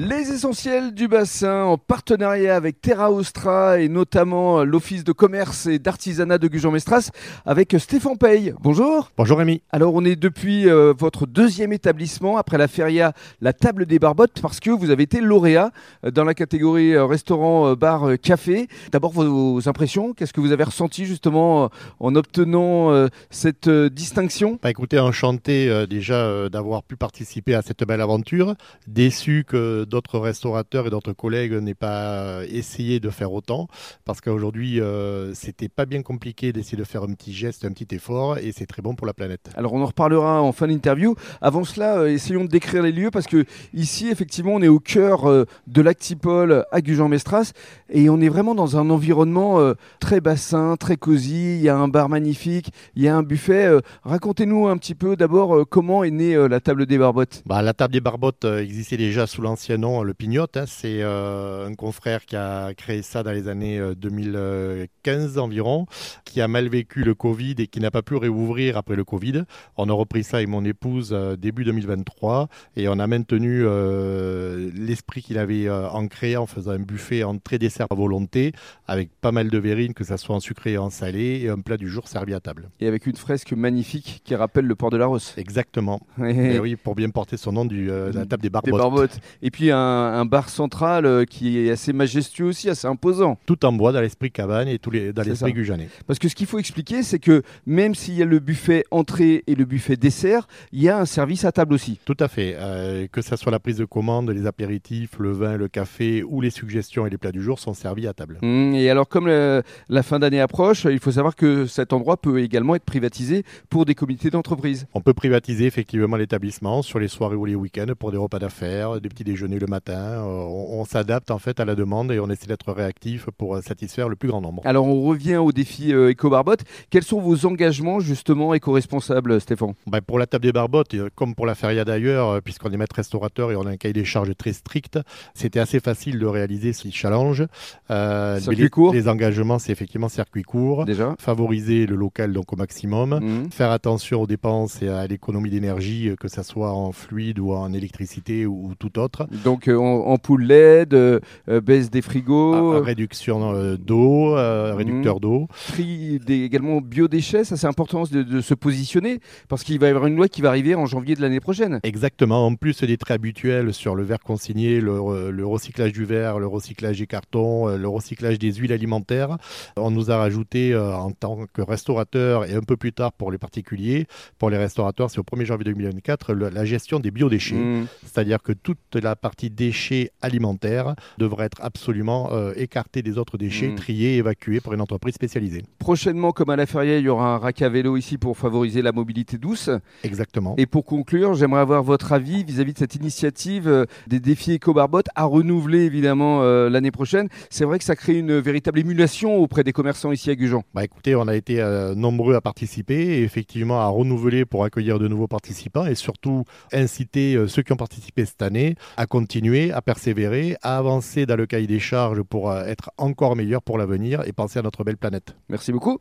Les essentiels du bassin en partenariat avec Terra Ostra et notamment l'Office de commerce et d'artisanat de Gujan-Mestras avec Stéphane Paye. Bonjour. Bonjour Rémi. Alors on est depuis euh, votre deuxième établissement après la feria La Table des Barbottes parce que vous avez été lauréat euh, dans la catégorie euh, restaurant, bar, café. D'abord vos, impressions, qu'est-ce que vous avez ressenti justement en obtenant cette distinction? Bah, Écoutez, enchanté déjà d'avoir pu participer à cette belle aventure, déçu que d'autres restaurateurs et d'autres collègues n'aient pas essayé de faire autant, parce qu'aujourd'hui, euh, c'était pas bien compliqué d'essayer de faire un petit geste, un petit effort, et c'est très bon pour la planète. Alors on en reparlera en fin d'interview. Avant cela, euh, essayons de décrire les lieux, parce que ici, effectivement, on est au cœur euh, de l'Actipole à Gujan-Mestras, et on est vraiment dans un environnement très bassin, très cosy. Il y a un bar magnifique, il y a un buffet. Racontez-nous un petit peu d'abord comment est née la table des barbottes. Bah, la table des barbottes existait déjà sous l'ancien nom, le Pignotte. Hein. c'est un confrère qui a créé ça dans les années 2015 environ, qui a mal vécu le Covid et qui n'a pas pu réouvrir après le Covid. On a repris ça avec mon épouse début 2023 et on a maintenu l'esprit qu'il avait ancré en faisant un buffet entrée dessert à volonté avec pas mal de verrines, que ce soit en sucré et en salé, et un plat du jour servi à table. Et avec une fresque magnifique qui rappelle le port de la Rosse. Exactement. et oui, pour bien porter son nom de la table des barbottes. Et puis un, bar central qui est assez majestueux aussi, assez imposant. Tout en bois dans l'esprit cabane et tous les, dans l'esprit gujanais. Parce que ce qu'il faut expliquer, c'est que même s'il y a le buffet entrée et le buffet dessert, il y a un service à table aussi. Tout à fait. Euh, que ce soit la prise de commande, les apéritifs, le vin, le café ou les suggestions et les plats du jour sont servis à table. Mmh, et alors, comme la fin d'année approche, il faut savoir que cet endroit peut également être privatisé pour des comités d'entreprise. On peut privatiser effectivement l'établissement sur les soirées ou les week-ends pour des repas d'affaires, des petits déjeuners le matin. Euh, on, on s'adapte en fait à la demande et on essaie d'être réactif pour euh, satisfaire le plus grand nombre. Alors on revient au défi euh, éco-barbotte. Quels sont vos engagements justement éco-responsables, Stéphane? Ben, Pour la table des barbottes, euh, comme pour la feria d'ailleurs, puisqu'on est maître restaurateur et on a un cahier des charges très strict, c'était assez facile de réaliser ce challenge. circuit les, court Les engagements, c'est effectivement circuit court. Déjà. Favoriser le local donc au maximum. Mmh. Faire attention aux dépenses et à l'économie d'énergie, que ce soit en fluide ou en électricité ou, tout autre. Donc ampoule LED, baisse des frigos. Ah, réduction euh, d'eau, euh, réducteur mmh. d'eau. Tri des, également biodéchets, ça c'est important de, se positionner parce qu'il va y avoir une loi qui va arriver en janvier de l'année prochaine. Exactement, en plus des traits habituels sur le verre consigné, le, recyclage du verre, le recyclage des cartons, euh, le recyclage des huiles alimentaires, on nous a rajouté en tant que restaurateur et un peu plus tard pour les particuliers, pour les restaurateurs, c'est au 1er janvier 2024, la gestion des biodéchets. Mmh. C'est-à-dire que toute la partie déchets alimentaires devrait être absolument écarté des autres déchets, trié triés, évacués par une entreprise spécialisée. Prochainement, comme à la Feria, il y aura un rack à vélo ici pour favoriser la mobilité douce. Exactement. Et pour conclure, j'aimerais avoir votre avis vis-à-vis de cette initiative euh, des défis éco-barbotte à renouveler évidemment euh, l'année prochaine. C'est vrai que ça crée une véritable émulation auprès des commerçants ici à Gujan. Bah écoutez, on a été euh, nombreux à participer et effectivement à renouveler pour accueillir de nouveaux participants et surtout inciter ceux qui ont participé cette année à continuer, à persévérer, à avancer dans le cahier des charges pour être encore meilleur pour l'avenir et penser à notre belle planète. Merci beaucoup.